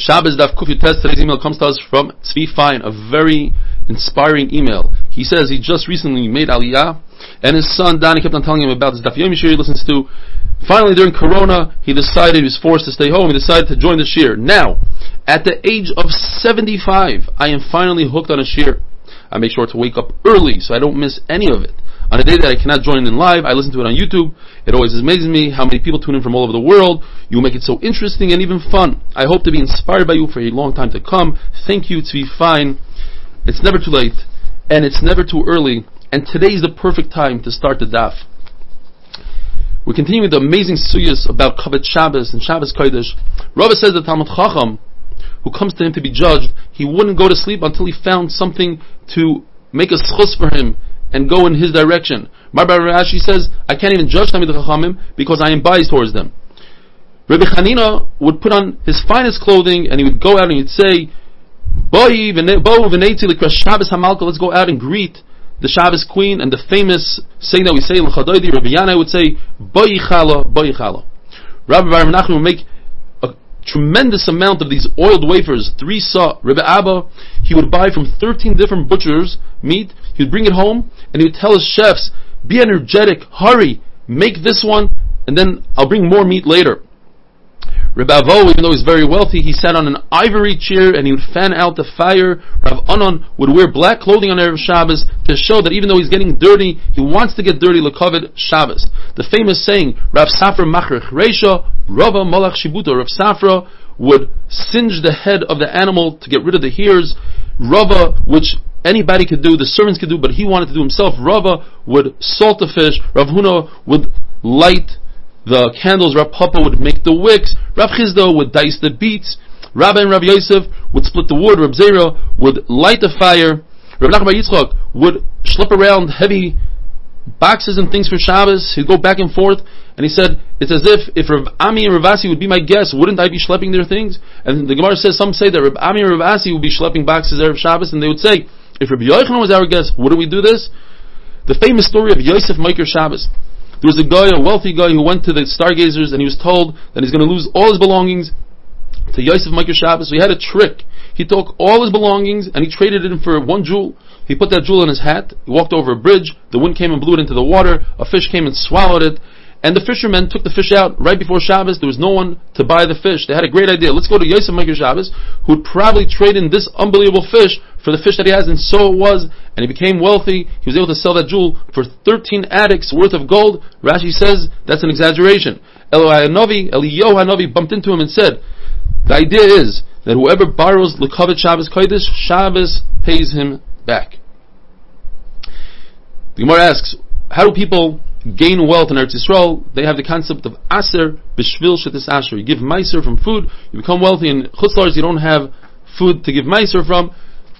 Shabbos Daf Kuf Test. Today's email comes to us from Tzvi Fine, a very inspiring email. He says he just recently made Aliyah, and his son Danny kept on telling him about this Daf Yomi Shiur he listens to. Finally, during Corona, he decided he was forced to stay home. He decided to join the Shiur. Now, at the age of 75, I am finally hooked on a Shiur. I make sure to wake up early so I don't miss any of it. On a day that I cannot join in live, I listen to it on YouTube. It always amazes me how many people tune in from all over the world. You make it so interesting and even fun. I hope to be inspired by you for a long time to come. Thank you Tzvi Fine. It's never too late, and it's never too early, and today is the perfect time to start the daf. We continue with the amazing sugyas about Kavod Shabbos and Shabbos Kodesh. Rava says that Talmud Chacham, who comes to him to be judged, he wouldn't go to sleep until he found something to make a zchus for him and go in his direction. Marbar Rashi says, I can't even judge Talmud Chachamim because I am biased towards them. Rabbi Chanina would put on his finest clothing and he would go out and he'd say, "Boi v'nebo v'neeti l'kris Shabbos Hamalka, Let's go out and greet the Shabbos queen and the famous saying that we say Rabbi Yanai would say, Boi chala, boi chala. Rabbi Bar Menachem would make tremendous amount of these oiled wafers, three saw. Rabbi Abba, he would buy from 13 different butchers meat, he would bring it home, and he would tell his chefs, be energetic, hurry, make this one, and then I'll bring more meat later. Rabbi Avo, even though he's very wealthy, he sat on an ivory chair and he would fan out the fire. Rav Anan would wear black clothing on Erev Shabbos to show that even though he's getting dirty, he wants to get dirty lekovid Shabbos. The famous saying, Rav Safra Machrich Reisha, Rava Malach Shibuto, Rav Safra would singe the head of the animal to get rid of the hairs. Rava, which anybody could do, the servants could do, but he wanted to do himself. Rava would salt the fish. Rav Huna would light the candles, Rav Papa would make the wicks, Rav Chisda would dice the beets, Rabbi and Rav Yosef would split the wood, Rav Zera would light the fire, Rav Nachman Yitzchak would schlep around heavy boxes and things for Shabbos, he'd go back and forth, and he said, it's as if, if Rav Ami and Rav would be my guests, wouldn't I be schlepping their things? And the Gemara says, some say that Rav Ami and Rav would be schlepping boxes of Shabbos, and they would say, if Rav Yochanan was our guest, wouldn't we do this? The famous story of Yosef Mokir Shabbos. There was a guy, a wealthy guy, who went to the stargazers and he was told that he's going to lose all his belongings to Yosef Mokir Shabbos. So he had a trick. He took all his belongings and he traded it for one jewel. He put that jewel in his hat. He walked over a bridge. The wind came and blew it into the water. A fish came and swallowed it. And the fishermen took the fish out right before Shabbos. There was no one to buy the fish. They had a great idea. Let's go to Yosef Mokir Shabbos, who would probably trade in this unbelievable fish for the fish that he has, and so it was. And he became wealthy. He was able to sell that jewel for 13 attics worth of gold. Rashi says that's an exaggeration. Eloi Hanavi, Eliyahu bumped into him and said, the idea is that whoever borrows Lekavet Shabbos Kodesh, Shabbos pays him back. The Gemara asks, how do people gain wealth in Eretz Yisrael, they have the concept of aser b'shvil shetis asher. You give meiser from food, you become wealthy. In chutz la'aretz, you don't have food to give meiser from.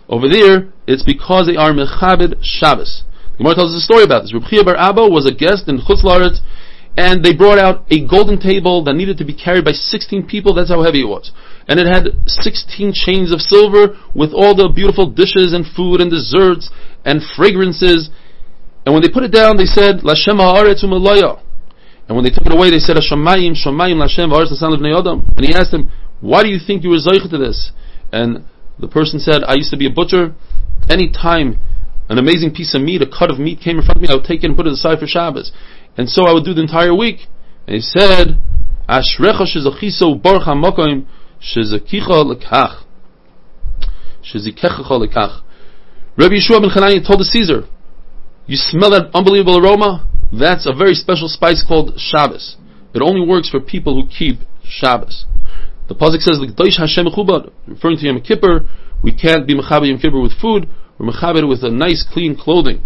Over there, it's because they are mechabed Shabbos. The Gemara tells us a story about this. Reb Bar Abba was a guest in chutz la'aretz, and they brought out a golden table that needed to be carried by 16 people. That's how heavy it was. And it had 16 chains of silver with all the beautiful dishes and food and desserts and fragrances and when they put it down, they said, Lashem ha'aretz u'malaya. And when they took it away, they said, Hashemayim, Shemayim, Lashem ha'aretz ha'san of Adam. And he asked him, why do you think you were zeich to this? And the person said, I used to be a butcher. Any time an amazing piece of meat, a cut of meat came in front of me, I would take it and put it aside for Shabbos. And so I would do the entire week. And he said, Ashrecha shezachiso baruch ha'mokoim shezakicha lekach. Shezikecha lekach. Rabbi Yehoshua ben Chananya told the Caesar, you smell that unbelievable aroma? That's a very special spice called Shabbos. It only works for people who keep Shabbos. The Pasuk says, Daish Hashem referring to Yom Kippur, we can't be Mechabed Yom Kippur with food, we're Mechabed with a nice clean clothing.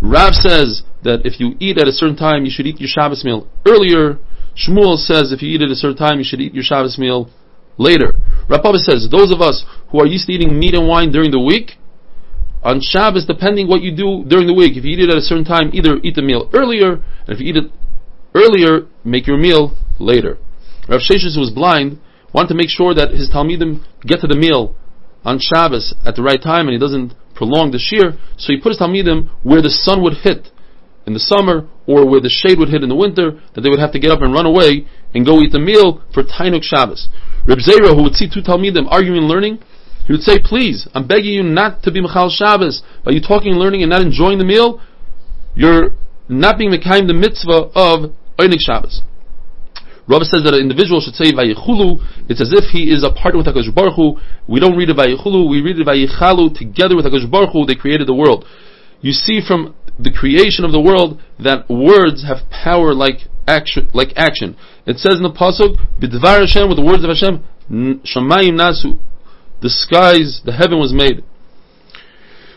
Rav says that if you eat at a certain time, you should eat your Shabbos meal earlier. Shmuel says if you eat at a certain time, you should eat your Shabbos meal later. Rav Papa says, those of us who are used to eating meat and wine during the week, on Shabbos, depending what you do during the week, if you eat it at a certain time, either eat the meal earlier, and if you eat it earlier, make your meal later. Rav Sheshes, who was blind, wanted to make sure that his Talmidim get to the meal on Shabbos at the right time, and he doesn't prolong the shiur, so he put his Talmidim where the sun would hit in the summer, or where the shade would hit in the winter, that they would have to get up and run away and go eat the meal for Tainuk Shabbos. Reb Zera, who would see two Talmidim arguing and learning, he would say, please, I'm begging you not to be Mechal Shabbos. By you talking and learning and not enjoying the meal, you're not being Mekayim the mitzvah of Einik Shabbos. Rava says that an individual should say Vayichulu. It's as if he is a partner with Hakadosh Baruch Hu. We don't read it Vayichulu. We read it Vayichalu. Together with Hakadosh Baruch Hu, they created the world. You see from the creation of the world that words have power like action. Like action. It says in the pasuk, "B'dvar Hashem," with the words of Hashem, "Shamayim nasu." The skies, the heaven was made.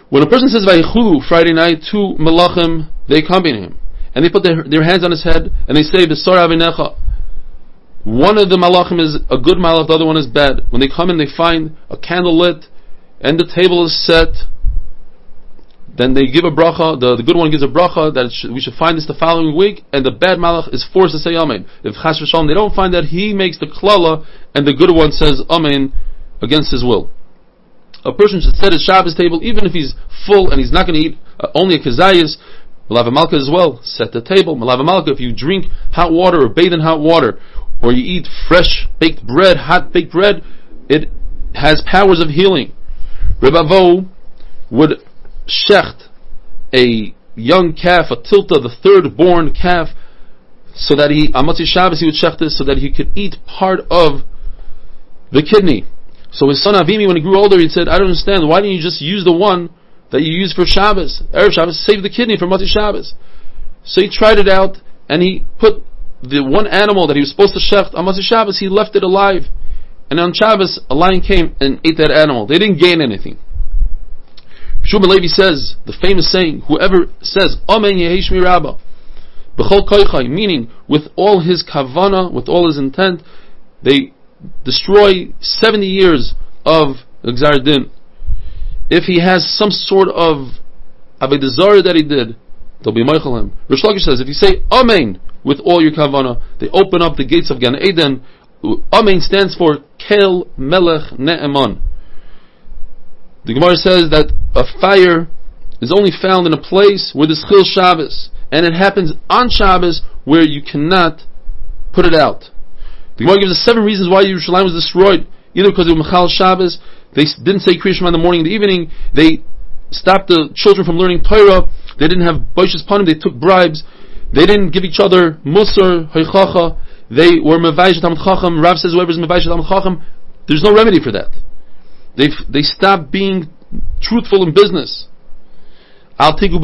When a person says Vayichulu Friday night, two malachim they accompany him, and they put their, their hands on his head and they say, "V'sor avinecha." One of the malachim is a good malach, the other one is bad. When they come in, they find a candle lit, and the table is set. Then they give a bracha. The, the good one gives a bracha that should, we should find this the following week, and the bad malach is forced to say amen. If chas v'shalom they don't find that, he makes the klala, and the good one says amen against his will. A person should set his Shabbos table, even if he's full and he's not going to eat uh, only a kazayas. Malava malka as well. Set the table. Malava malka. If you drink hot water or bathe in hot water, or you eat fresh baked bread, hot baked bread, it has powers of healing. Rebavo would shecht a young calf, a tilta, the third born calf, so that he, on Motzei Shabbos, he would shecht this so that he could eat part of the kidney. So his son Avimi, when he grew older, he said, I don't understand, why didn't you just use the one that you use for Shabbos? Erev Shabbos, save the kidney for Motzei Shabbos. So he tried it out, and he put the one animal that he was supposed to shecht on Motzei Shabbos, he left it alive. And on Shabbos, a lion came and ate that animal. They didn't gain anything. Shuman Levi says, the famous saying, whoever says, Amen Yehei Shmei Rabba, meaning, with all his kavana, with all his intent, they destroy 70 years of Gzar Din. If he has some sort of avodah zarah that he did, they'll be Michael him. Reish Lakish says, if you say Amen with all your kavana, they open up the gates of Gan Eden. Amen stands for Kel Melech Ne'eman. The Gemara says that a fire is only found in a place where there's Chil Shabbos, and it happens on Shabbos where you cannot put it out. The Gemara gives us seven reasons why Yerushalayim was destroyed. Either because was Mechal Shabbos, they didn't say Kriyashma in the morning and the evening, they stopped the children from learning Torah, they didn't have Boishas Panim, they took bribes, they didn't give each other Musar, Hoichacha, they were Mevaish Talmid Chacham, Rav says whoever's Mevaish Talmid Chacham, there's no remedy for that. They they stopped being truthful in business. Al Tigu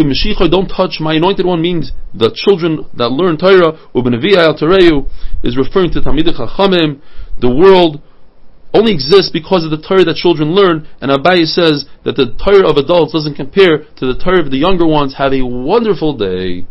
don't touch my anointed one means the children that learn Torah, Ubeneviya al is referring to Talmid Chachamim, the world only exists because of the Torah that children learn, and Abaye says that the Torah of adults doesn't compare to the Torah of the younger ones. Have a wonderful day.